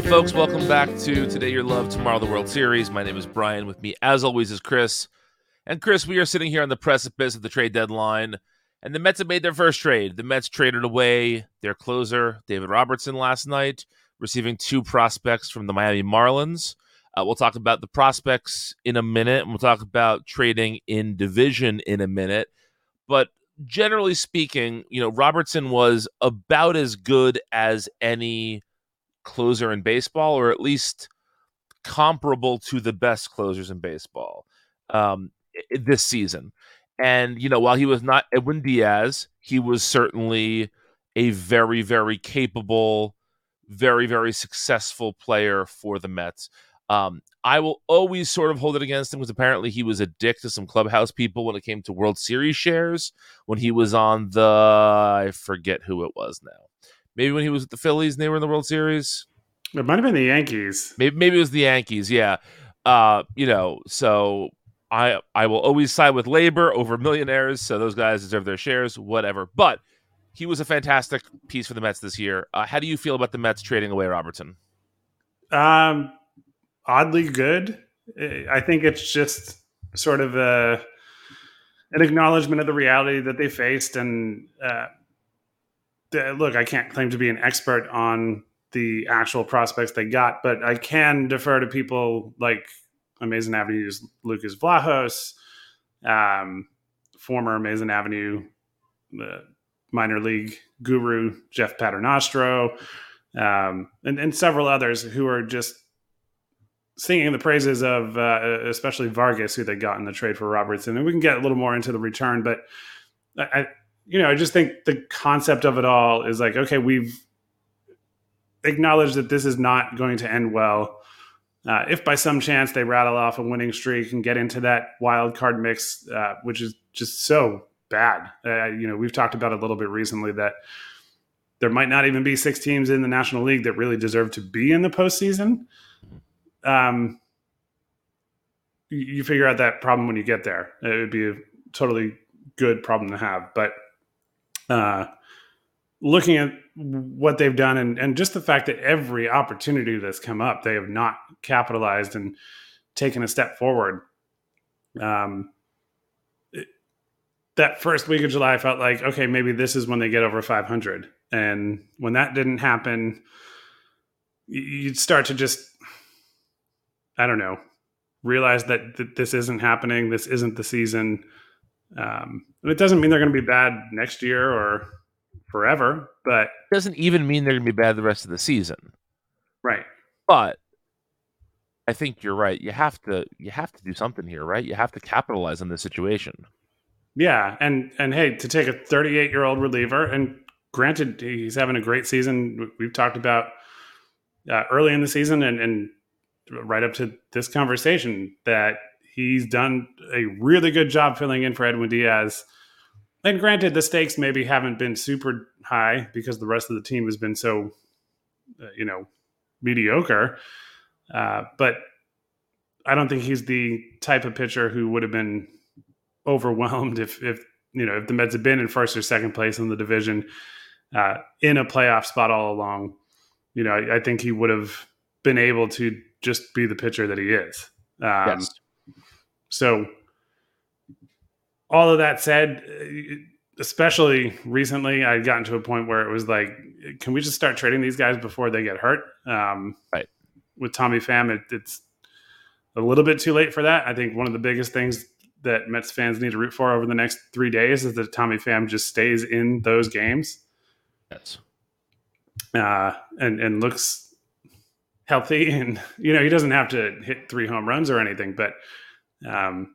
Hey, folks, welcome back to Today Your Love, Tomorrow the World Series. My name is Brian. With me, as always, is Chris. And Chris, we are sitting here on the precipice of the trade deadline, and the Mets have made their first trade. The Mets traded away their closer, David Robertson, last night, receiving two prospects from the Miami Marlins. Uh, we'll talk about the prospects in a minute, and we'll talk about trading in division in a minute. But generally speaking, you know, Robertson was about as good as any closer in baseball, or at least comparable to the best closers in baseball um, this season. And, you know, while he was not Edwin Diaz, he was certainly a very, very capable, very, very successful player for the Mets. Um, I will always sort of hold it against him because apparently he was a dick to some clubhouse people when it came to World Series shares when he was on the, I forget who it was now maybe when he was with the Phillies and they were in the World Series. It might have been the Yankees. Maybe maybe it was the Yankees. Yeah. Uh, you know, so I I will always side with labor over millionaires. So those guys deserve their shares, whatever. But he was a fantastic piece for the Mets this year. Uh, how do you feel about the Mets trading away Robertson? Um, oddly good. I think it's just sort of a an acknowledgement of the reality that they faced, and uh, look, I can't claim to be an expert on the actual prospects they got, but I can defer to people like Amazing Avenue's Lucas Vlahos, um, former Amazing Avenue uh, minor league guru Jeff Paternostro, um, and, and several others who are just singing the praises of uh, especially Vargas, who they got in the trade for Robertson. And we can get a little more into the return, but I, you know, I just think the concept of it all is like, okay, we've acknowledged that this is not going to end well. Uh, if by some chance they rattle off a winning streak and get into that wild card mix, uh, which is just so bad, uh, you know, we've talked about a little bit recently that there might not even be six teams in the National League that really deserve to be in the postseason. Um, you figure out that problem when you get there. It would be a totally good problem to have, but uh, looking at what they've done and, and just the fact that every opportunity that's come up, they have not capitalized and taken a step forward. Um, it, that first week of July I felt like, okay, maybe this is when they get over 500. And when that didn't happen, you'd start to just, I don't know, realize that, this isn't happening. This isn't the season. Um, and it doesn't mean they're going to be bad next year or forever, but it doesn't even mean they're going to be bad the rest of the season. Right. But I think you're right. You have to you have to do something here, right? You have to capitalize on this situation. Yeah, and and hey, to take a 38 year old reliever, and granted, he's having a great season. We've talked about uh, early in the season and, and right up to this conversation that he's done a really good job filling in for Edwin Diaz. And granted, the stakes maybe haven't been super high because the rest of the team has been so, uh, you know, mediocre. Uh, but I don't think he's the type of pitcher who would have been overwhelmed if, if you know, if the Mets had been in first or second place in the division uh, in a playoff spot all along. You know, I, I, think he would have been able to just be the pitcher that he is. Um, yes. So, all of that said, especially recently, I'd gotten to a point where it was like, can we just start trading these guys before they get hurt? Um, right. With Tommy Pham, it, it's a little bit too late for that. I think one of the biggest things that Mets fans need to root for over the next three days is that Tommy Pham just stays in those games. Yes. Uh, and and looks healthy, and you know he doesn't have to hit three home runs or anything, but um,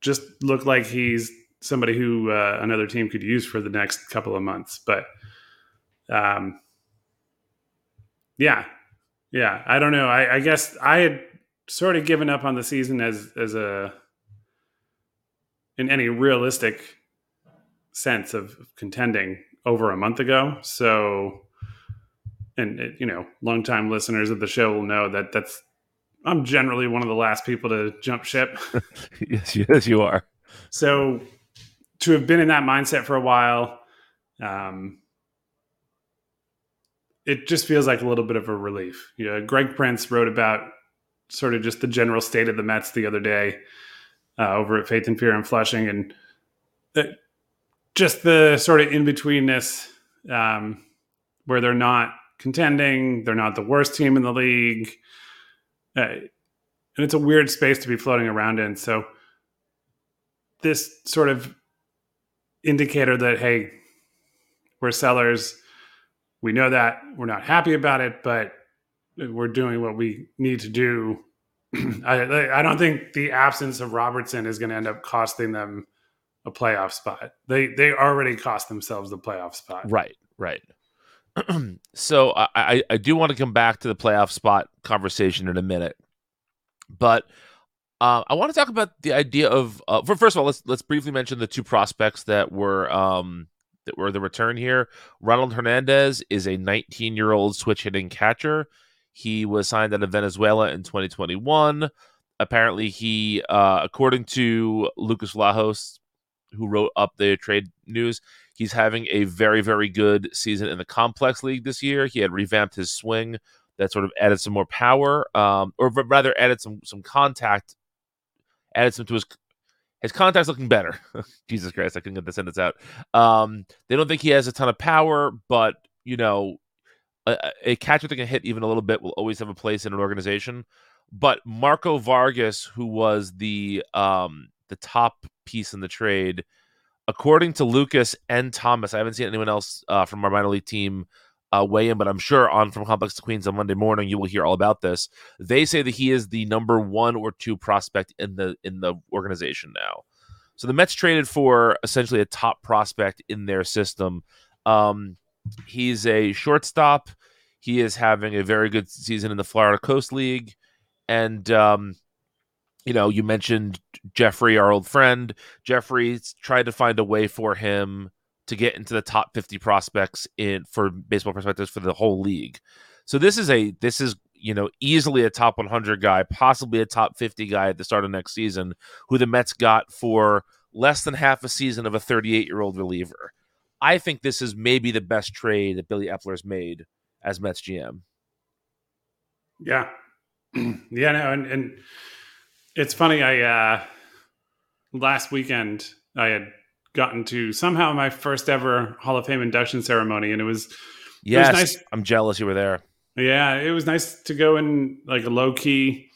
just look like he's somebody who uh, another team could use for the next couple of months. But um, yeah, yeah, I don't know. I, I guess I had sort of given up on the season as as a in any realistic sense of contending over a month ago. So, and it, you know, longtime listeners of the show will know that that's I'm generally one of the last people to jump ship. yes, yes, you are. So to have been in that mindset for a while, um, it just feels like a little bit of a relief. You know, Greg Prince wrote about sort of just the general state of the Mets the other day uh, over at Faith and Fear and Flushing, and the, just the sort of in betweenness um, where they're not contending, they're not the worst team in the league, uh, and it's a weird space to be floating around in. So this sort of indicator that hey, we're sellers. We know that we're not happy about it, but we're doing what we need to do. I, I don't think the absence of Robertson is going to end up costing them a playoff spot. They they already cost themselves the playoff spot. Right, right. so I, I do want to come back to the playoff spot conversation in a minute, but uh, I want to talk about the idea of uh, for first of all let's let's briefly mention the two prospects that were um, that were the return here. Ronald Hernandez is a 19 year old switch hitting catcher. He was signed out of Venezuela in 2021. Apparently, he, uh, according to Lucas Vlahos, who wrote up the trade news, he's having a very, very good season in the complex league this year. He had revamped his swing that sort of added some more power, um, or rather added some some contact, added some to his his contact's looking better. Jesus Christ, I couldn't get the sentence out. Um, they don't think he has a ton of power, but you know, a, a catcher that can hit even a little bit will always have a place in an organization. But Marco Vargas, who was the um, the top piece in the trade, according to Lucas and Thomas, I haven't seen anyone else uh, from our minor league team uh, weigh in, but I'm sure on from Complex to Queens on Monday morning you will hear all about this. They say that he is the number one or two prospect in the in the organization now. So the Mets traded for essentially a top prospect in their system. Um, he's a shortstop. He is having a very good season in the Florida Coast League, and um, you know, you mentioned Jeffrey, our old friend. Jeffrey tried to find a way for him to get into the top 50 prospects in for Baseball Prospectus for the whole league. So this is a this is you know easily a top 100 guy, possibly a top 50 guy at the start of next season, who the Mets got for less than half a season of a 38 year old reliever. I think this is maybe the best trade that Billy Eppler's made as Mets GM. Yeah, yeah, no, and, and it's funny. I uh, last weekend I had gotten to somehow my first ever Hall of Fame induction ceremony, and it was yes, it was nice. I'm jealous you were there. Yeah, it was nice to go in like a low key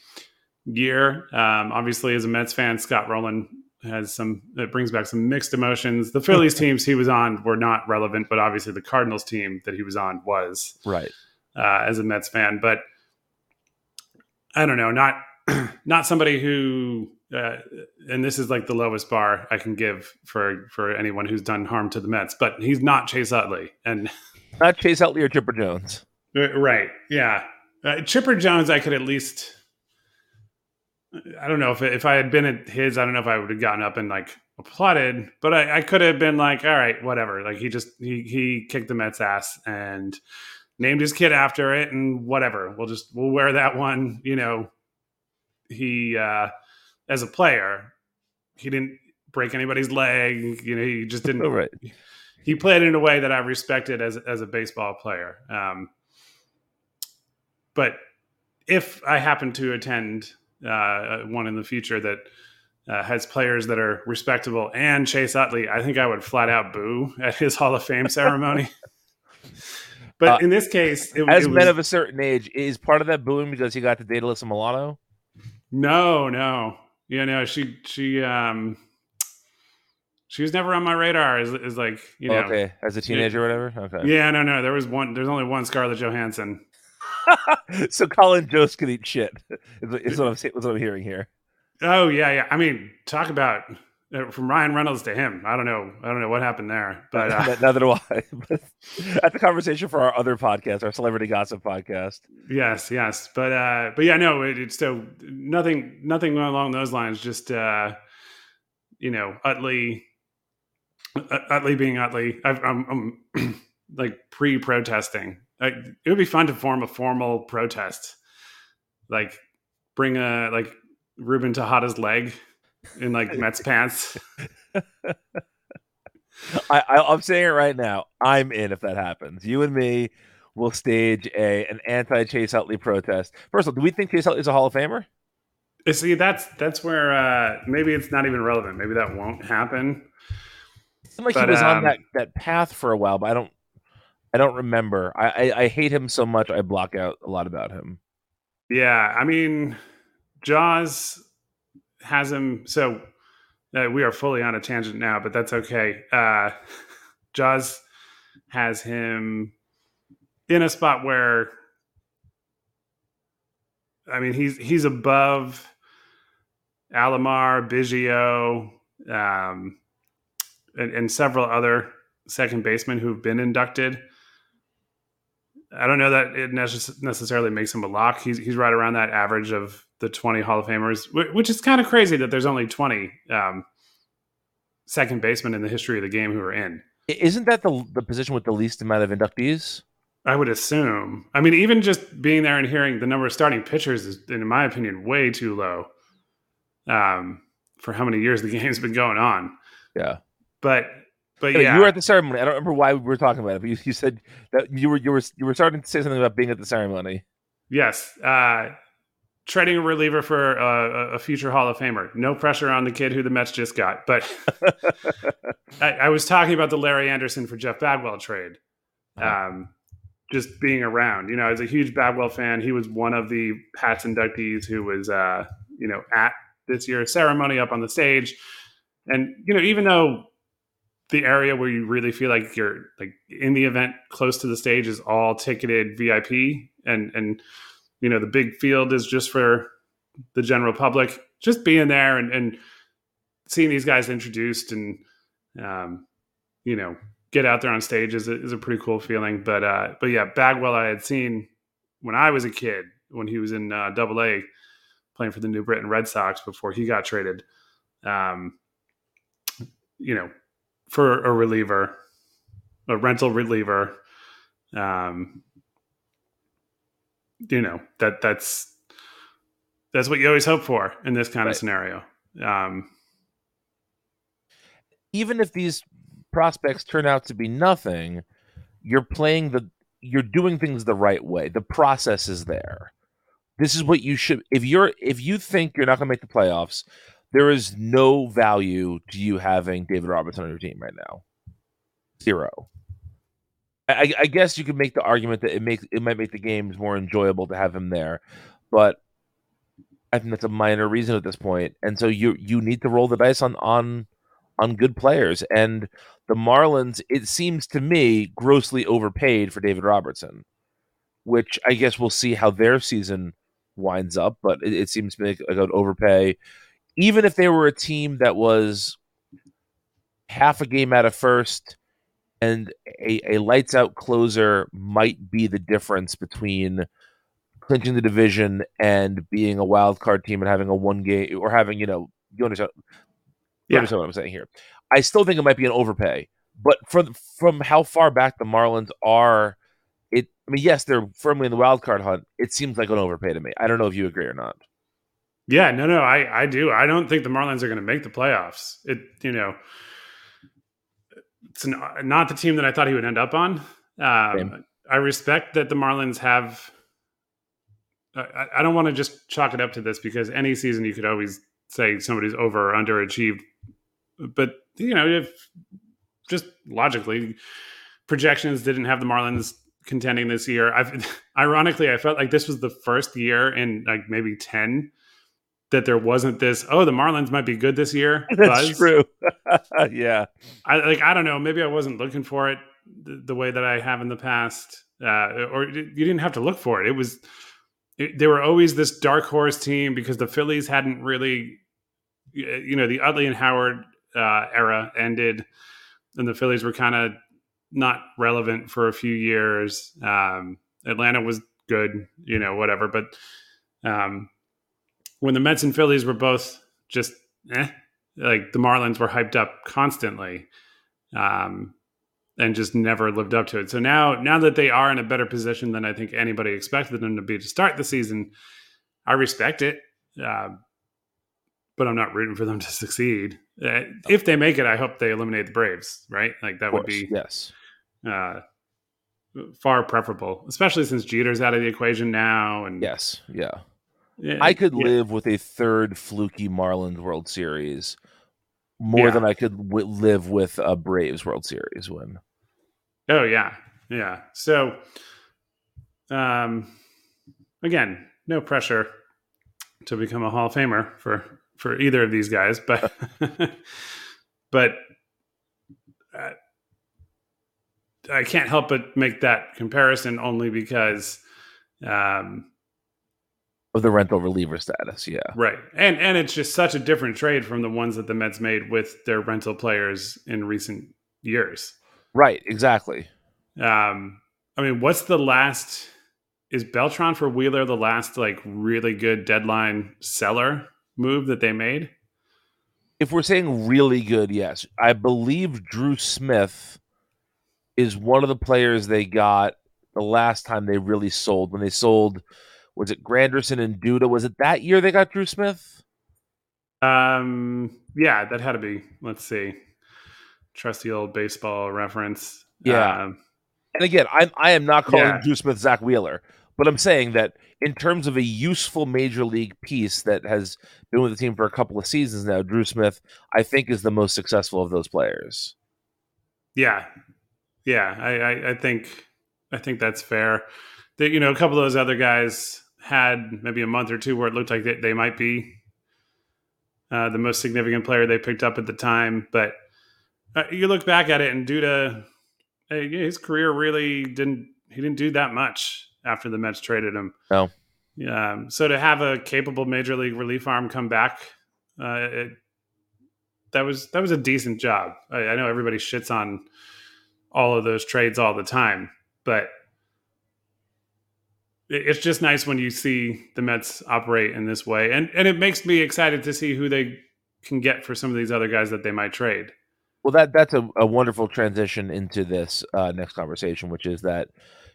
year. Um, obviously, as a Mets fan, Scott Rolen has some it brings back some mixed emotions. The Phillies teams he was on were not relevant, but obviously the Cardinals team that he was on was right uh, as a Mets fan. But I don't know, not not somebody who. Uh, and this is like the lowest bar I can give for for anyone who's done harm to the Mets, but he's not Chase Utley, and not Chase Utley or Chipper Jones, uh, right? Yeah, uh, Chipper Jones, I could at least I don't know if if I had been at his, I don't know if I would have gotten up and like applauded, but I, I could have been like, all right, whatever. Like he just he he kicked the Mets ass and named his kid after it, and whatever. We'll just we'll wear that one. You know, he uh as a player, he didn't break anybody's leg. You know, he just didn't. Oh, right. He played in a way that I respected as as a baseball player. Um, but if I happen to attend uh, one in the future that uh, has players that are respectable and Chase Utley, I think I would flat out boo at his Hall of Fame ceremony. but uh, in this case, it, as it men was, of a certain age, is part of that booing because he got to date Alyssa Milano? No, no, you know she she um she was never on my radar as, as like you know okay as a teenager or whatever okay yeah no no there was one there's only one Scarlett Johansson so Colin Jost can eat shit. Is, is what I'm is what I'm hearing here. Oh yeah, yeah. I mean, talk about from Ryan Reynolds to him. I don't know. I don't know what happened there, but uh, neither do I. That's a conversation for our other podcast, our celebrity gossip podcast. Yes, yes, but uh, but yeah, no, it, it's so nothing, nothing along those lines. Just uh, you know, Utley, Utley being Utley. i I'm, I'm like pre-protesting like, it would be fun to form a formal protest, like bring a like Ruben Tejada's leg in like Mets pants. I, I, am saying it right now. I'm in if that happens. You and me will stage a an anti Chase Utley protest. First of all, do we think Chase Utley is a Hall of Famer? Uh, see, that's that's where uh, maybe it's not even relevant. Maybe that won't happen. It seemed like but, he was um, on that, that path for a while, but I don't I don't remember. I, I, I hate him so much. I block out a lot about him. Yeah, I mean, Jaws has him. So uh, we are fully on a tangent now, but that's okay. Uh, Jaws has him in a spot where, I mean, he's he's above Alomar, Biggio, um, and, and several other second basemen who've been inducted. I don't know that it necessarily makes him a lock. He's he's right around that average of the 20 Hall of Famers, which is kind of crazy that there's only 20 um, second basemen in the history of the game who are in. Isn't that the the position with the least amount of inductees? I would assume. I mean, even just being there and hearing the number of starting pitchers is, in my opinion, way too low um, for how many years the game's been going on. Yeah. But but yeah, you were at the ceremony. I don't remember why we were talking about it, but you, you said that you were you were you were starting to say something about being at the ceremony. Yes, uh, trading a reliever for uh, a future Hall of Famer. No pressure on the kid who the Mets just got, but I, I, was talking about the Larry Andersen for Jeff Bagwell trade. Uh-huh. Um, just being around, you know, as a huge Bagwell fan, he was one of the Pats inductees who was, uh, you know, at this year's ceremony up on the stage. And you know, even though the area where you really feel like you're like in the event close to the stage is all ticketed VIP and and you know the big field is just for the general public just being there and, and seeing these guys introduced and um, you know get out there on stage is a, is a pretty cool feeling but uh, but yeah Bagwell I had seen when I was a kid when he was in uh, double A playing for the New Britain Red Sox before he got traded um, you know for a reliever, a rental reliever. Um, you know that that's that's what you always hope for in this kind right. of scenario. Um, Even if these prospects turn out to be nothing, you're playing the you're doing things the right way. The process is there. This is what you should if you're if you think you're not going to make the playoffs, there is no value to you having David Robertson on your team right now. Zero. I, I guess you could make the argument that it makes it might make the games more enjoyable to have him there, but I think that's a minor reason at this point. And so you you need to roll the dice on on on good players. And the Marlins, it seems to me, grossly overpaid for David Robertson, which I guess we'll see how their season winds up. But it, it seems to me like an overpay. Even if they were a team that was half a game out of first and a, a lights out closer might be the difference between clinching the division and being a wild card team and having a one game or having, you know, you understand, you Yeah. understand what I'm saying here. I still think it might be an overpay, but from from how far back the Marlins are, it. I mean, yes, they're firmly in the wild card hunt. It seems like an overpay to me. I don't know if you agree or not. Yeah, no, no, I, I do. I don't think the Marlins are going to make the playoffs. It, you know, it's not, not the team that I thought he would end up on. Um, I respect that the Marlins have. I, I don't want to just chalk it up to this because any season you could always say somebody's over or underachieved, but you know, if just logically, projections didn't have the Marlins contending this year. I've ironically, I felt like this was the first year in like maybe ten that there wasn't this. Oh, the Marlins might be good this year. That's buzz. true. yeah, I like. I don't know. Maybe I wasn't looking for it the, the way that I have in the past, uh, or you didn't have to look for it. It was. It, they were always this dark horse team because the Phillies hadn't really, you know, the Utley and Howard uh, era ended, and the Phillies were kind of not relevant for a few years. Um, Atlanta was good, you know, whatever. But um, when the Mets and Phillies were both just eh, like the Marlins were hyped up constantly, um, and just never lived up to it. So now, now that they are in a better position than I think anybody expected them to be to start the season, I respect it. Uh, but I'm not rooting for them to succeed. Uh, if they make it, I hope they eliminate the Braves. Right? Like that of would be yes. uh, far preferable, especially since Jeter's out of the equation now. And Yes, yeah. Yeah, I could yeah. live with a third fluky Marlins World Series more Yeah. than I could w- live with a Braves World Series win. Oh yeah, yeah. So, um, again, no pressure to become a Hall of Famer for for either of these guys, but but uh, I can't help but make that comparison only because, um, Of the rental reliever status, yeah. right, and and it's just such a different trade from the ones that the Mets made with their rental players in recent years. Right, exactly. Um, I mean, what's the last? Is Beltran for Wheeler the last like really good deadline seller move that they made? If we're saying really good, yes. I believe Drew Smith is one of the players they got the last time they really sold. When they sold, was it Granderson and Duda? Was it that year they got Drew Smith? Um, yeah, that had to be. Let's see, trusty old baseball reference. Yeah. Um, And again, I'm I am not calling Yeah. Drew Smith Zack Wheeler, but I'm saying that in terms of a useful major league piece that has been with the team for a couple of seasons now, Drew Smith, I think, is the most successful of those players. yeah, yeah. I, I, I think I think that's fair. That you know, a couple of those other guys had maybe a month or two where it looked like they, they might be uh, the most significant player they picked up at the time. But uh, you look back at it, and Duda, uh, his career really didn't. He didn't do that much after the Mets traded him. No. Um, so to have a capable major league relief arm come back, uh, it, that was that was a decent job. I, I know everybody shits on all of those trades all the time, but it's just nice when you see the Mets operate in this way, and and it makes me excited to see who they can get for some of these other guys that they might trade. Well, that that's a, a wonderful transition into this uh, next conversation, which is that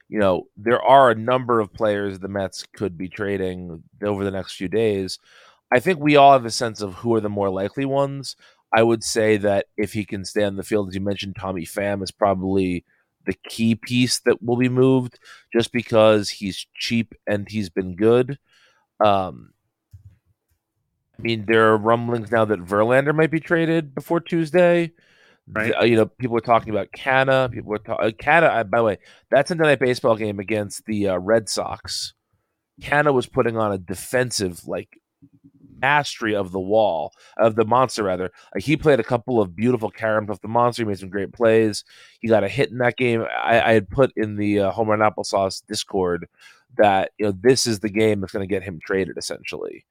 you know there are a number of players the Mets could be trading over the next few days. I think we all have a sense of who are the more likely ones. I would say that if he can stay on the field, as you mentioned, Tommy Pham is probably the key piece that will be moved, just because he's cheap and he's been good. Um, I mean, there are rumblings now that Verlander might be traded before Tuesday. Right. The- you know, people are talking about Canha. People were talking. Uh, Canha, uh, by the way, that's a night baseball game against the uh, Red Sox. Canha was putting on a defensive like mastery of the wall of the monster rather. Like he played a couple of beautiful caroms off the monster. He made some great plays. He got a hit in that game. I, I had put in the uh, home run applesauce Discord that you know this is the game that's going to get him traded essentially.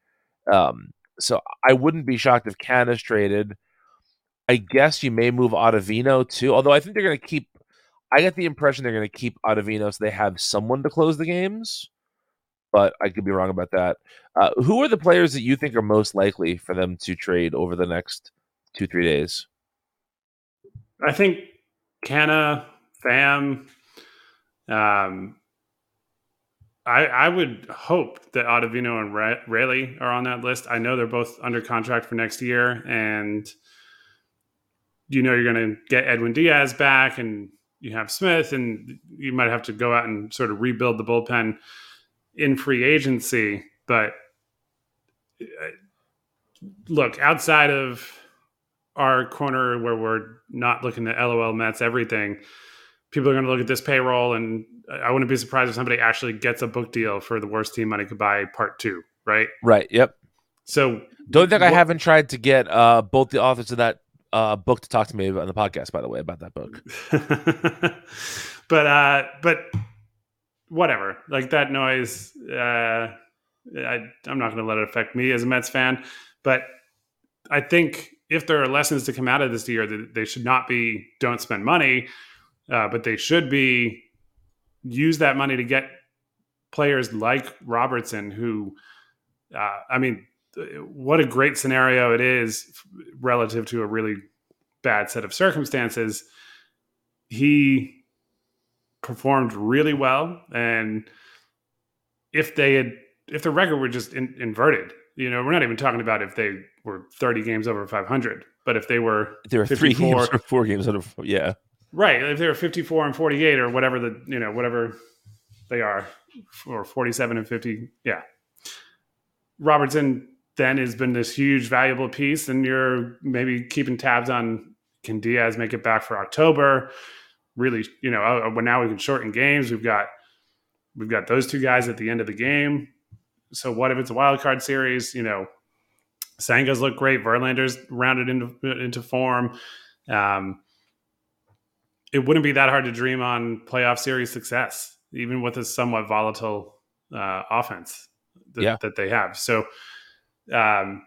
Um, so I wouldn't be shocked if Canha's traded. I guess you may move Ottavino too, although I think they're going to keep. I get the impression they're going to keep Ottavino so they have someone to close the games, but I could be wrong about that. Uh, who are the players that you think are most likely for them to trade over the next two three days? I think Canha, Pham, um, I, I would hope that Ottavino and Ra- Raley are on that list. I know they're both under contract for next year, and you know you're going to get Edwin Diaz back, and you have Smith, and you might have to go out and sort of rebuild the bullpen in free agency. But uh, look, outside of our corner where we're not looking at LOL Mets everything, people are going to look at this payroll, and I wouldn't be surprised if somebody actually gets a book deal for the worst team money could buy part two, right? Right. Yep. So Don't think I haven't tried to get uh, both the authors of that uh, book to talk to me on the podcast. By the way, about that book. but uh but whatever. Like that noise uh I, i'm not going to let it affect me as a mets fan but i think if there are lessons to come out of this year that they should not be don't spend money uh, but they should be use that money to get players like robertson who uh, i mean what a great scenario it is relative to a really bad set of circumstances. He performed really well and if they had if the record were just in, inverted you know we're not even talking about if they were 30 games over 500 but if they were There are three games or four games out of yeah. right if they were 54 and 48 or whatever the you know whatever they are or 47 and 50 yeah robertson then has been this huge valuable piece and you're maybe keeping tabs on can diaz make it back for october really you know oh, well now we can shorten games we've got we've got those two guys at the end of the game so what if it's a wild card series you know Senga's look great verlander's rounded into into form um, it wouldn't be that hard to dream on playoff series success, even with a somewhat volatile uh, offense that, Yeah. that they have. So, um,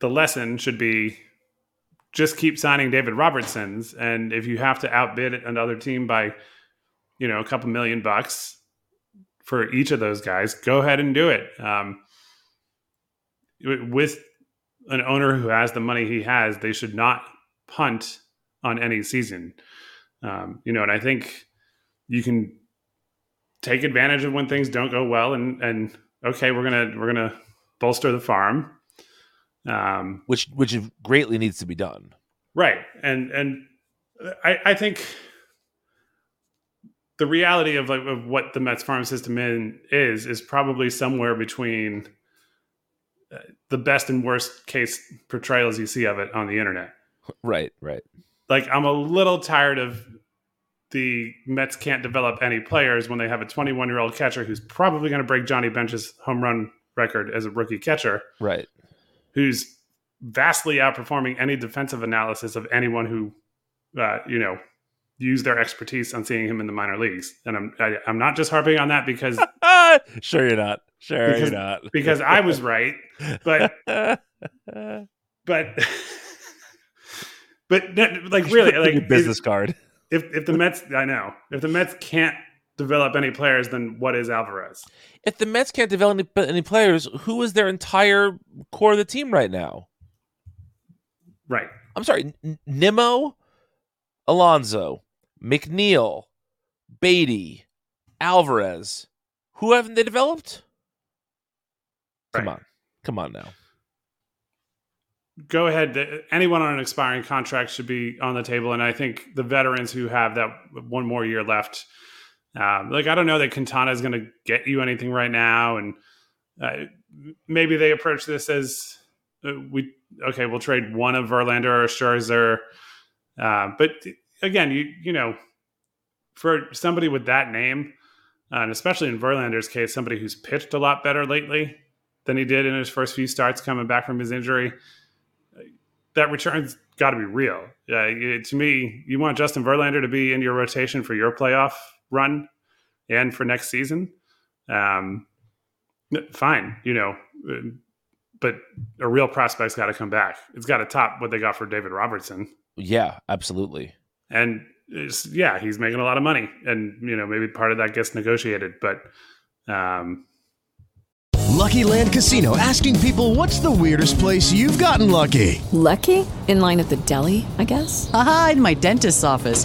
the lesson should be just keep signing David Robertsons, and if you have to outbid another team by, you know, a couple million bucks for each of those guys, go ahead and do it. Um, with an owner who has the money he has, they should not punt on any season. Um, you know, and I think you can take advantage of when things don't go well, and and okay, we're gonna we're gonna bolster the farm, um, which which greatly needs to be done. right? And and I I think the reality of like of what the Mets farm system in is is probably somewhere between uh, the best and worst case portrayals you see of it on the internet. Right, right. Like I'm a little tired of the Mets can't develop any players when they have a 21 year old catcher who's probably going to break Johnny Bench's home run record as a rookie catcher, Right. Who's vastly outperforming any defensive analysis of anyone who, uh, you know, used their expertise on seeing him in the minor leagues. And I'm I, I'm not just harping on that because sure you're not. Sure because, you're not. because I was right, but but but like really like business if, card. if if the Mets I know if the Mets can't develop any players, then what is Alvarez? If the Mets can't develop any, any players, who is their entire core of the team right now? Right. I'm sorry, N- Nimmo, Alonso, McNeil, Baty, Alvarez. Who haven't they developed? Come on, come on now. Go ahead. Anyone on an expiring contract should be on the table, and I think the veterans who have that one more year left. Um, like I don't know that Quintana is going to get you anything right now, and uh, maybe they approach this as uh, we okay, we'll trade one of Verlander or Scherzer. Uh, but again, you you know, for somebody with that name, uh, and especially in Verlander's case, somebody who's pitched a lot better lately than he did in his first few starts coming back from his injury, that return's got to be real. Uh, to me, you want Justin Verlander to be in your rotation for your playoff run and for next season. Um, fine, you know, but a real prospect's got to come back. It's got to top what they got for David Robertson. Yeah, absolutely. And yeah, he's making a lot of money, and you know maybe part of that gets negotiated, but um, Lucky Land Casino asking people what's the weirdest place you've gotten lucky? Lucky? In line at the deli, I guess? Aha, in my dentist's office.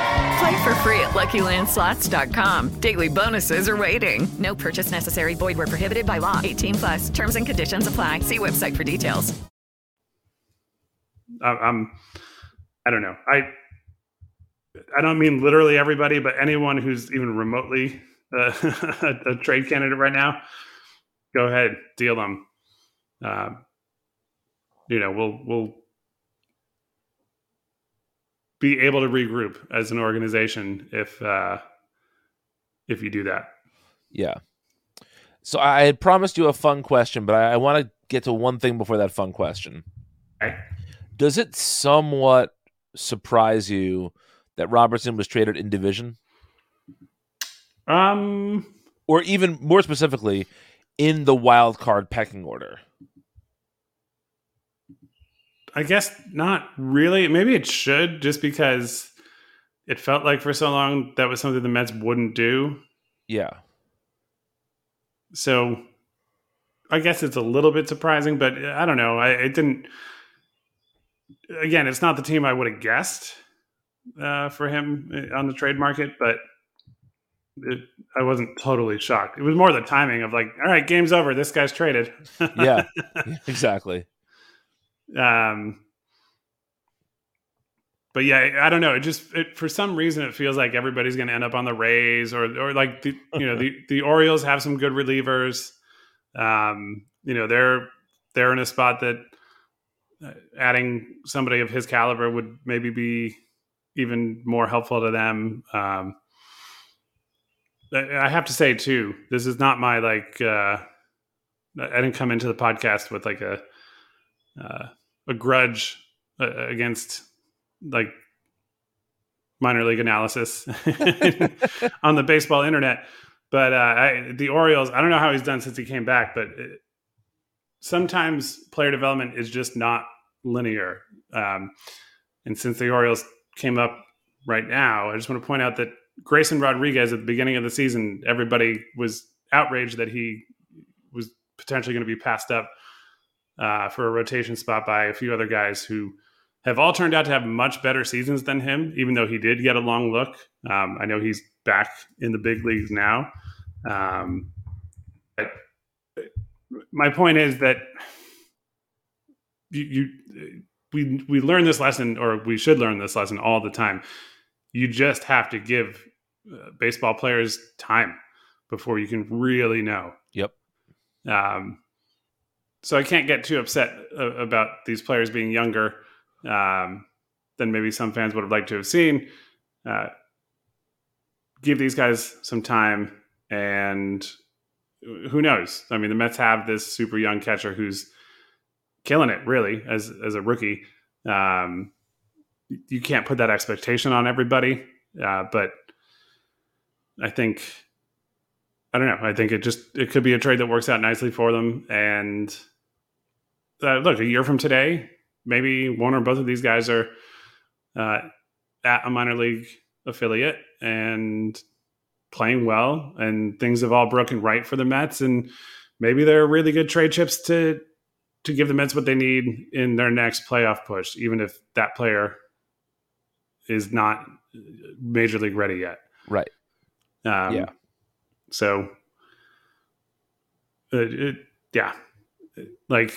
Play for free at LuckyLandSlots.com. Daily bonuses are waiting. No purchase necessary. Void were prohibited by law. 18 plus. Terms and conditions apply. See website for details. I'm. I don't know. I. I don't mean literally everybody, but anyone who's even remotely uh, a, a, trade candidate right now, go ahead, deal them. Uh, you know, we'll we'll be able to regroup as an organization if uh, if you do that. Yeah. So I had promised you a fun question, but I, I want to get to one thing before that fun question. Okay. Does it somewhat surprise you that Robertson was traded in division? Um, or even more specifically, in the wild card pecking order. I guess not really. Maybe it should, just because it felt like for so long that was something the Mets wouldn't do. Yeah. So I guess it's a little bit surprising, but I don't know. I it didn't. Again, it's not the team I would have guessed uh, for him uh, on the trade market, but it, I wasn't totally shocked. It was more the timing of like, all right, game's over. This guy's traded. yeah, exactly. Um, but yeah, I don't know. It just it, for some reason it feels like everybody's going to end up on the Rays or or like the you know the the Orioles have some good relievers. Um, you know they're they're in a spot that uh, adding somebody of his caliber would maybe be even more helpful to them. Um, I have to say too, this is not my like. Uh, I didn't come into the podcast with like a uh, a grudge uh, against like minor league analysis on the baseball internet. But uh, I, the Orioles, I don't know how he's done since he came back, but it, sometimes player development is just not linear. Um, and since the Orioles came up right now, I just want to point out that Grayson Rodriguez at the beginning of the season, everybody was outraged that he was potentially going to be passed up uh, for a rotation spot by a few other guys who have all turned out to have much better seasons than him, even though he did get a long look. Um, I know he's back in the big leagues now. Um, but my point is that you, you we we learn this lesson, or we should learn this lesson all the time. You just have to give uh, baseball players time before you can really know. Yep. Um, so I can't get too upset uh, about these players being younger um, than maybe some fans would have liked to have seen. Uh, give these guys some time, and who knows? I mean, the Mets have this super young catcher who's killing it, really, as as a rookie. Um, you can't put that expectation on everybody, uh, but I think I don't know. I think it just it could be a trade that works out nicely for them. And uh, look, a year from today, maybe one or both of these guys are uh, at a minor league affiliate and playing well, and things have all broken right for the Mets, and maybe they're really good trade chips to to give the Mets what they need in their next playoff push, even if that player is not major league ready yet. Right. Um, yeah. So, it, it, yeah, like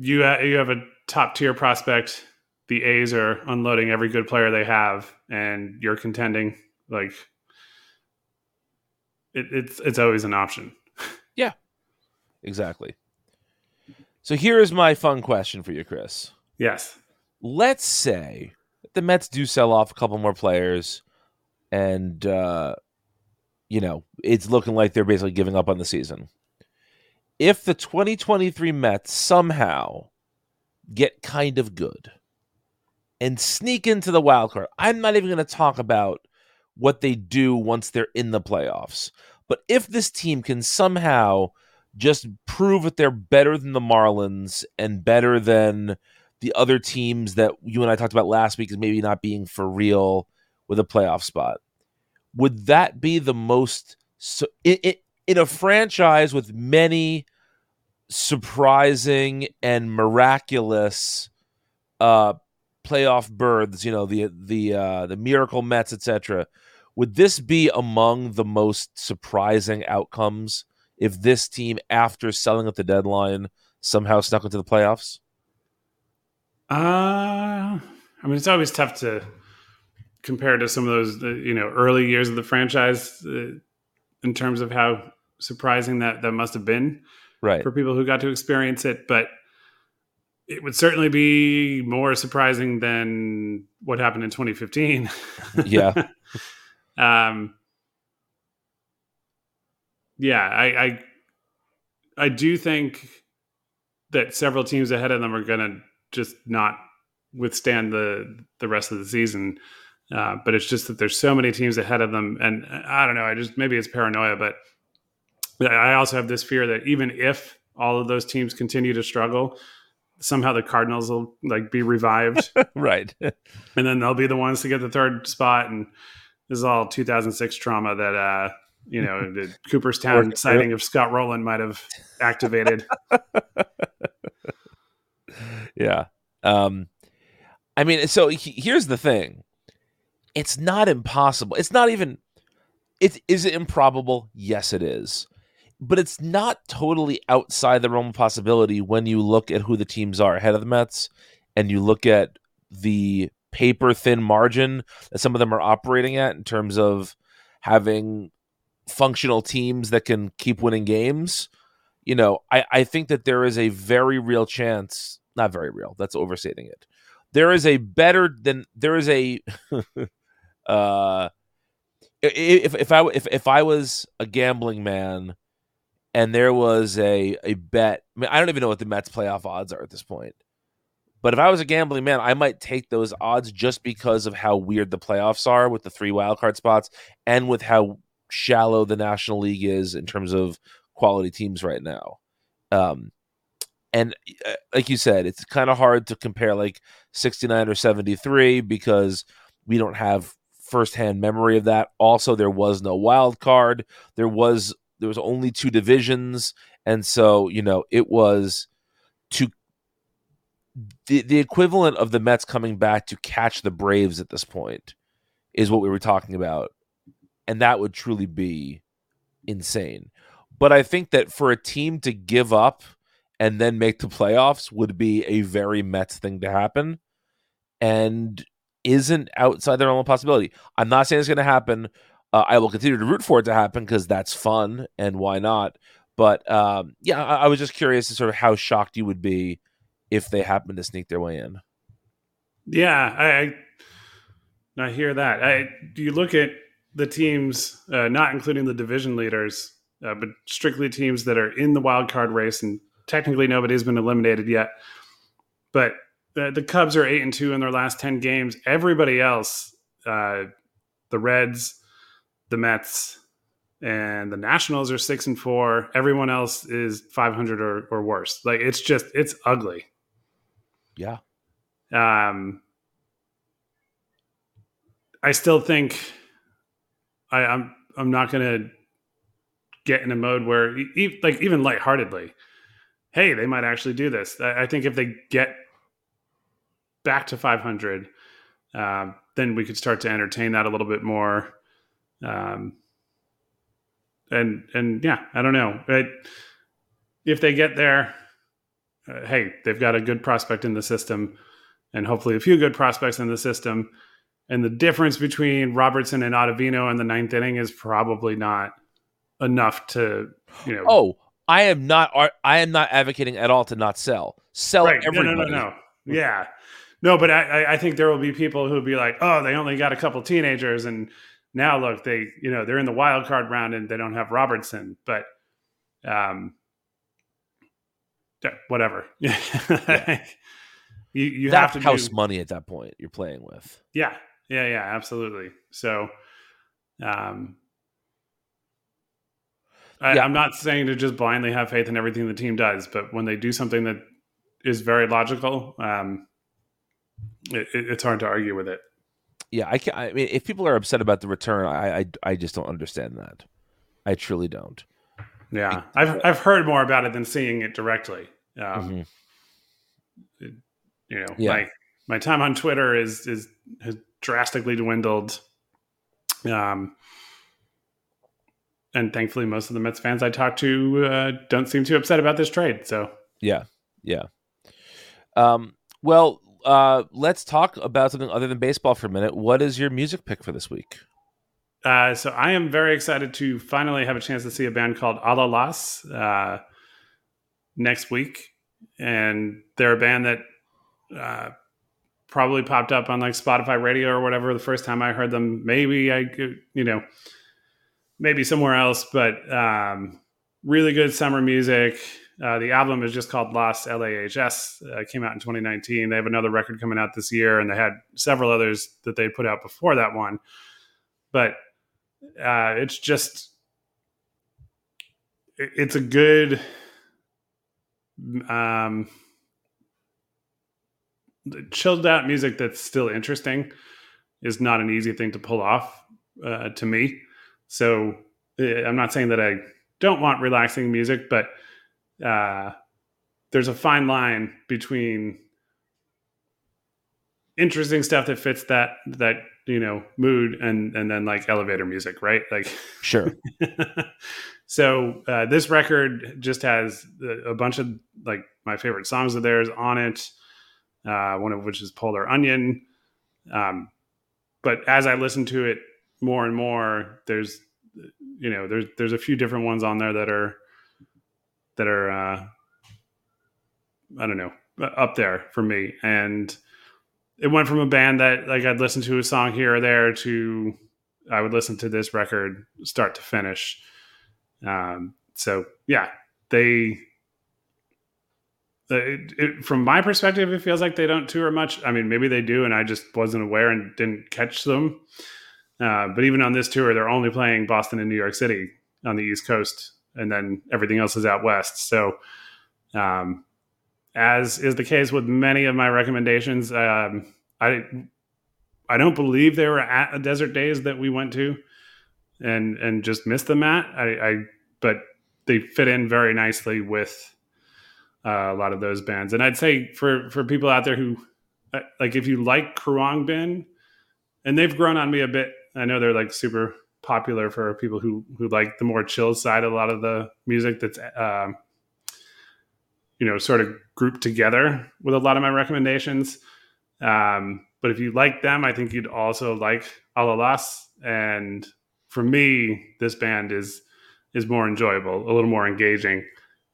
you ha- you have a top tier prospect. The A's are unloading every good player they have, and you're contending. Like it, it's it's always an option. Yeah, exactly. So here is my fun question for you, Chris. Yes. Let's say the Mets do sell off a couple more players, and uh, you know it's looking like they're basically giving up on the season. If the 2023 Mets somehow get kind of good and sneak into the wild card, I'm not even going to talk about what they do once they're in the playoffs. But if this team can somehow just prove that they're better than the Marlins and better than the other teams that you and I talked about last week as maybe not being for real with a playoff spot, would that be the most so it, it, in a franchise with many surprising and miraculous uh playoff births, you know, the the uh the miracle Mets, etc. Would this be among the most surprising outcomes if this team, after selling at the deadline, somehow snuck into the playoffs? Uh, I mean, it's always tough to compare to some of those, uh, you know, early years of the franchise uh, in terms of how surprising that that must have been, right, for people who got to experience it. But it would certainly be more surprising than what happened in 2015. Yeah. um. Yeah, I, I, I do think that several teams ahead of them are going to just not withstand the the rest of the season. Uh, but it's just that there's so many teams ahead of them, and I don't know. I just maybe it's paranoia, but I also have this fear that even if all of those teams continue to struggle, somehow the Cardinals will like be revived, right? and then they'll be the ones to get the third spot. And this is all 2006 trauma that uh, you know the Cooperstown sighting of Scott Rolen might have activated. yeah. Um, I mean, so he, here's the thing: it's not impossible. It's not even. It is it improbable? Yes, it is. But it's not totally outside the realm of possibility when you look at who the teams are ahead of the Mets, and you look at the paper thin margin that some of them are operating at in terms of having functional teams that can keep winning games. You know, I, I think that there is a very real chance not very real. That's overstating it. There is a better than there is a uh if if I if if I was a gambling man and there was a a bet, I mean I don't even know what the Mets playoff odds are at this point. But if I was a gambling man, I might take those odds just because of how weird the playoffs are with the three wildcard spots and with how shallow the National League is in terms of quality teams right now. Um, and uh, like you said, it's kind of hard to compare like 69 or 73 because we don't have firsthand memory of that. Also, there was no wild card. There was there was only two divisions, And so, you know, it was to the the equivalent of the Mets coming back to catch the Braves at this point is what we were talking about. And that would truly be insane. But I think that for a team to give up and then make the playoffs would be a very Mets thing to happen and isn't outside their own possibility. I'm not saying it's going to happen. Uh, I will continue to root for it to happen because that's fun and why not. But um, yeah, I, I was just curious to sort of how shocked you would be if they happen to sneak their way in. Yeah, I I hear that. I you look at the teams, uh, not including the division leaders, uh, but strictly teams that are in the wild card race, and technically nobody's been eliminated yet. But the, the Cubs are eight and two in their last ten games. Everybody else, uh, the Reds, the Mets, and the Nationals are six and four. Everyone else is five hundred or, or worse. Like it's just it's ugly. Yeah. Um, I still think I, I'm I'm not gonna get in a mode where e- like even lightheartedly, hey, they might actually do this. I, I think if they get back to 500, um, then we could start to entertain that a little bit more. Um, and and yeah, I don't know. But if they get there, uh, hey, they've got a good prospect in the system, and hopefully a few good prospects in the system. And the difference between Robertson and Ottavino in the ninth inning is probably not enough to, you know. Oh, I am not. I am not advocating at all to not sell. Sell right. everybody. No, no, no, no. Yeah, no. But I, I think there will be people who will be like, oh, they only got a couple teenagers, and now look, they, you know, they're in the wild card round and they don't have Robertson, but, um, whatever. Yeah. you you That's have to house do, money at that point you're playing with. Yeah, yeah, yeah, absolutely. So, um, I, Yeah. I'm not saying to just blindly have faith in everything the team does, but when they do something that is very logical, um, it, it- it's hard to argue with it. Yeah, I can I mean, if people are upset about the return, I, I, I just don't understand that. I truly don't. Yeah, I've I've heard more about it than seeing it directly. Um, it- you know, Yeah. my my time on Twitter is is has drastically dwindled. Um, and thankfully, most of the Mets fans I talk to uh, don't seem too upset about this trade. So Yeah, yeah. Um, well, uh, let's talk about something other than baseball for a minute. What is your music pick for this week? Uh, so I am very excited to finally have a chance to see a band called Allah-Lahs uh, next week, and they're a band that uh, probably popped up on like Spotify Radio or whatever the first time I heard them. Maybe I, could, you know, maybe somewhere else, but um, really good summer music. Uh, the album is just called Lost LAHS. Uh, came out in 2019. They have another record coming out this year, and they had several others that they put out before that one. But uh, it's just it- it's a good um, chilled out music that's still interesting is not an easy thing to pull off uh, to me. So uh, I'm not saying that I don't want relaxing music, but uh, there's a fine line between interesting stuff that fits that that you know mood and and then like elevator music right like Sure. so uh, this record just has a, bunch of like my favorite songs of theirs on it uh, one of which is polar onion um, but as i listen to it more and more there's you know there's there's a few different ones on there that are that are uh, i don't know up there for me and it went from a band that like I'd listen to a song here or there to I would listen to this record start to finish. Um, so yeah, they. It, it, from my perspective, it feels like they don't tour much. I mean, maybe they do, and I just wasn't aware and didn't catch them. Uh, but even on this tour, they're only playing Boston and New York City on the East Coast, and then everything else is out west. So, um, as is the case with many of my recommendations, um, I I don't believe they were at a Desert Daze that we went to, and and just missed them at. I, I but they fit in very nicely with uh, a lot of those bands. And I'd say for for people out there who uh, like if you like Khruangbin, and they've grown on me a bit. I know they're like super popular for people who who like the more chill side of a lot of the music that's um, you know sort of grouped together with a lot of my recommendations. Um, but if you like them, I think you'd also like Allah-Lahs. And for me, this band is is more enjoyable, a little more engaging,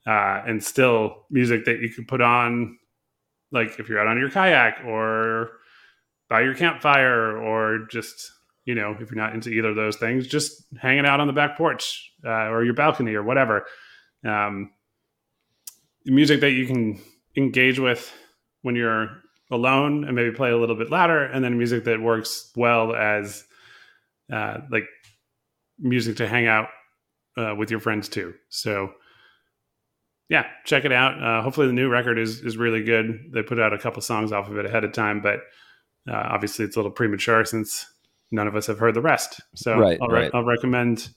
uh, and still music that you could put on, like if you're out on your kayak or by your campfire, or just you know if you're not into either of those things, just hanging out on the back porch uh, or your balcony or whatever. Um, music that you can engage with when you're alone and maybe play a little bit louder, and then music that works well as uh, like music to hang out uh, with your friends too. So yeah, check it out. Uh, hopefully the new record is is really good. They put out a couple songs off of it ahead of time, but uh, obviously it's a little premature since none of us have heard the rest. So Right, I'll, re- right. I'll recommend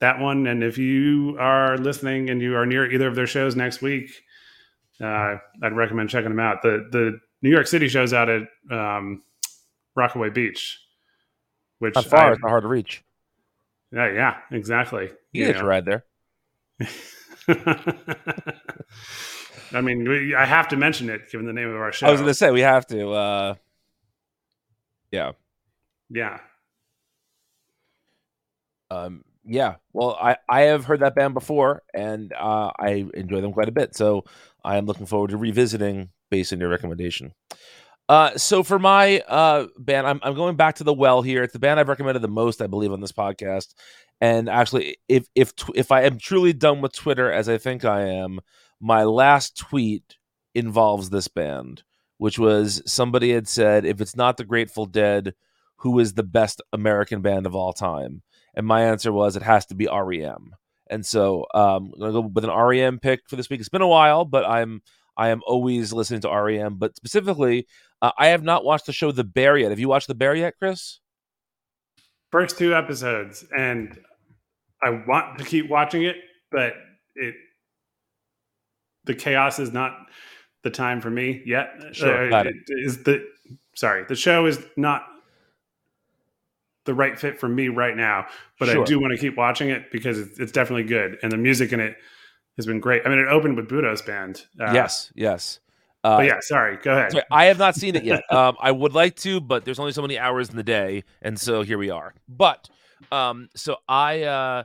that one. And if you are listening and you are near either of their shows next week, uh, I'd recommend checking them out. The the New York City shows out at um, Rockaway Beach, which Not far. I- it's not hard to reach. yeah, yeah, exactly. You get to ride there. I mean, we, I have to mention it given the name of our show. I was going to say we have to. Uh, yeah. Yeah, Um, yeah. Well, I, I have heard that band before, and uh, I enjoy them quite a bit. So I am looking forward to revisiting based on your recommendation. Uh, so for my uh, band, I'm, I'm going back to the well here. It's the band I've recommended the most, I believe, on this podcast. And actually, if if if I am truly done with Twitter, as I think I am, my last tweet involves this band, which was somebody had said, "If it's not the Grateful Dead, who is the best American band of all time?" And my answer was, "It has to be REM." And so um, I'm gonna go with an REM pick for this week. It's been a while, but I'm I am always listening to REM. But specifically, uh, I have not watched the show The Bear yet. Have you watched The Bear yet, Chris? first two episodes, and I want to keep watching it, but it the chaos is not the time for me yet. Sure, Uh, got it. Is the sorry, the show is not the right fit for me right now, but I do want to keep watching it because it's, it's definitely good, and the music in it has been great. I mean, it opened with Budos band. Uh, yes, yes. Uh, but yeah, sorry. Go ahead. Sorry, I have not seen it yet. Um, I would like to, but there's only so many hours in the day, and so here we are. But um, so I uh,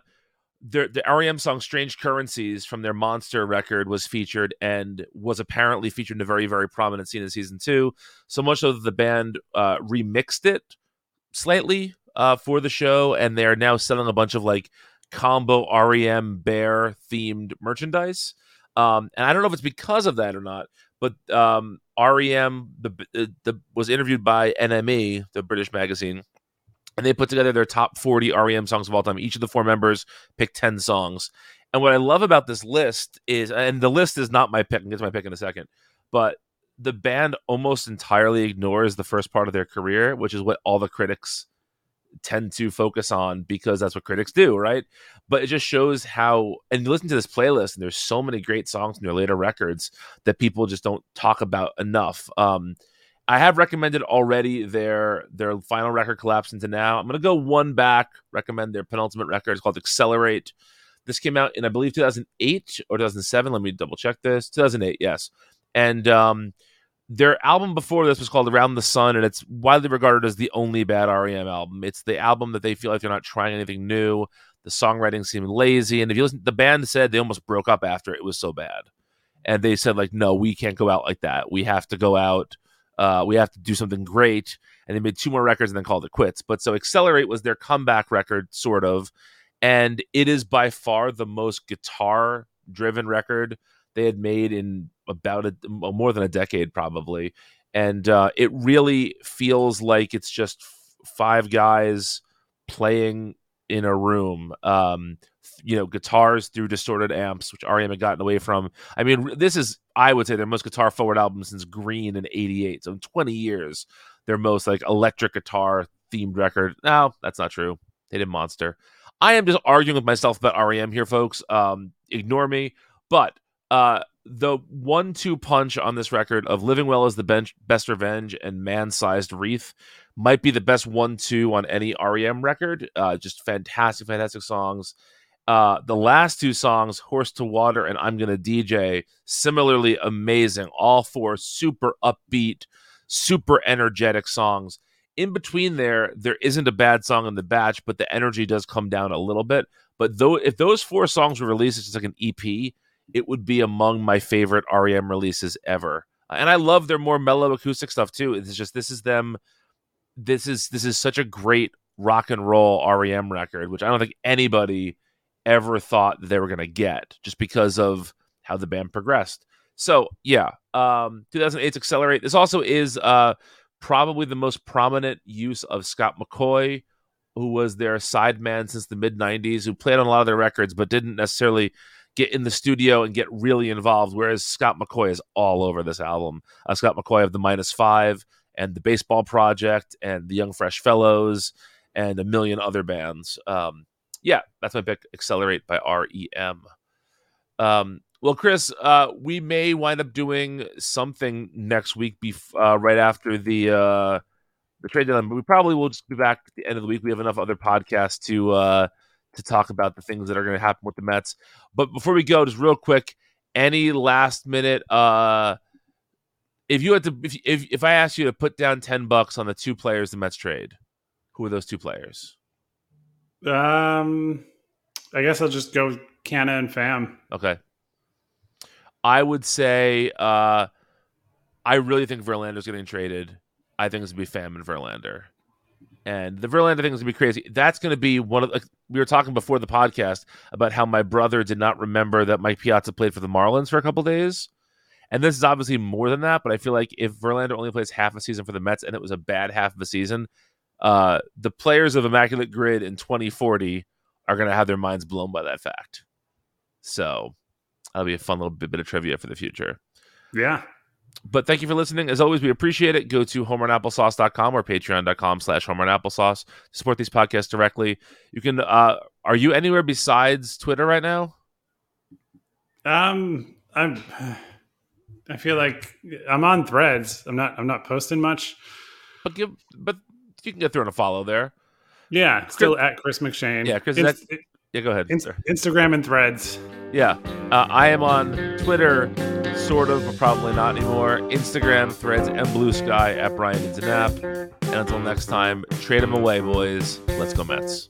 the the REM song "Strange Currencies" from their Monster record was featured and was apparently featured in a very very prominent scene in season two. So much so that the band uh, remixed it slightly uh, for the show, and they are now selling a bunch of like combo REM bear themed merchandise. Um, and I don't know if it's because of that or not, but um, REM the, the the was interviewed by NME, the British magazine, and they put together their top 40 REM songs of all time. Each of the four members picked 10 songs. And what I love about this list is, and the list is not my pick, I'll get to my pick in a second, but the band almost entirely ignores the first part of their career, which is what all the critics tend to focus on because that's what critics do, right? But it just shows how, and you listen to this playlist, and there's so many great songs in their later records that people just don't talk about enough. Um, I have recommended already their their final record collapse into now. I'm gonna go one back. Recommend their penultimate record. It's called Accelerate. This came out in I believe 2008 or 2007. Let me double check this. 2008, yes. And um, their album before this was called Around the Sun, and it's widely regarded as the only bad REM album. It's the album that they feel like they're not trying anything new. The songwriting seemed lazy, and if you listen, the band said they almost broke up after it was so bad, and they said like, no, we can't go out like that. We have to go out. Uh, we have to do something great. And they made two more records and then called it quits. But so Accelerate was their comeback record, sort of, and it is by far the most guitar driven record they had made in about a more than a decade probably. And uh, it really feels like it's just f- five guys playing in a room um you know guitars through distorted amps which rem had gotten away from. I mean this is i would say their most guitar forward album since green in 88 so in 20 years their most like electric guitar themed record. No that's not true. They did monster. I am just arguing with myself about REM here, folks. Um, ignore me. But uh, the one-two punch on this record of "Living Well" is the bench, best revenge, and "Man-Sized Wreath" might be the best one-two on any REM record. Uh, just fantastic, fantastic songs. Uh, the last two songs, "Horse to Water" and "I'm Gonna DJ," similarly amazing. All four super upbeat, super energetic songs. In between there, there isn't a bad song in the batch, but the energy does come down a little bit. But though, if those four songs were released as just like an EP, it would be among my favorite REM releases ever. And I love their more mellow acoustic stuff too. It's just this is them. This is this is such a great rock and roll REM record, which I don't think anybody ever thought they were going to get, just because of how the band progressed. So yeah, um, 2008's Accelerate. This also is uh, probably the most prominent use of Scott McCaughey, who was their sideman since the mid 90s, who played on a lot of their records, but didn't necessarily get in the studio and get really involved. Whereas Scott McCaughey is all over this album. Uh, Scott McCaughey of the Minus Five and the Baseball Project and the Young Fresh Fellows and a million other bands. Um, yeah, that's my pick. Accelerate by REM. Um, well, Chris, uh, we may wind up doing something next week, bef- uh, right after the uh, the trade deadline. But we probably will just be back at the end of the week. We have enough other podcasts to uh, to talk about the things that are going to happen with the Mets. But before we go, just real quick, any last minute uh if you had to if if, if I asked you to put down 10 bucks on the two players the Mets trade, who are those two players? Um I guess I'll just go Canha and Pham. Okay. I would say uh I really think Verlander's getting traded. I think it's gonna be Pham and Verlander. And the Verlander thing is gonna be crazy. That's gonna be one of the, we were talking before the podcast about how my brother did not remember that Mike Piazza played for the Marlins for a couple days. And this is obviously more than that, but I feel like if Verlander only plays half a season for the Mets and it was a bad half of a season, uh, the players of Immaculate Grid in 2040 are to have their minds blown by that fact. So that'll be a fun little bit, bit of trivia for the future. Yeah. But thank you for listening. As always, we appreciate it. Go to homerunapplesauce.com or patreon.com slash homerunapplesauce to support these podcasts directly. You can, uh, are you anywhere besides Twitter right now? Um, I'm, I feel like I'm on threads. I'm not, I'm not posting much. But give, but you can get through and a follow there. Yeah. Still at Chris McShane. Yeah. Chris, Inst- yeah, go ahead. Inst- Instagram and threads. Yeah. Uh, I am on Twitter, sort of, but probably not anymore. Instagram, threads, and Blue Sky at Brian Zanap. And until next time, trade them away, boys. Let's go, Mets.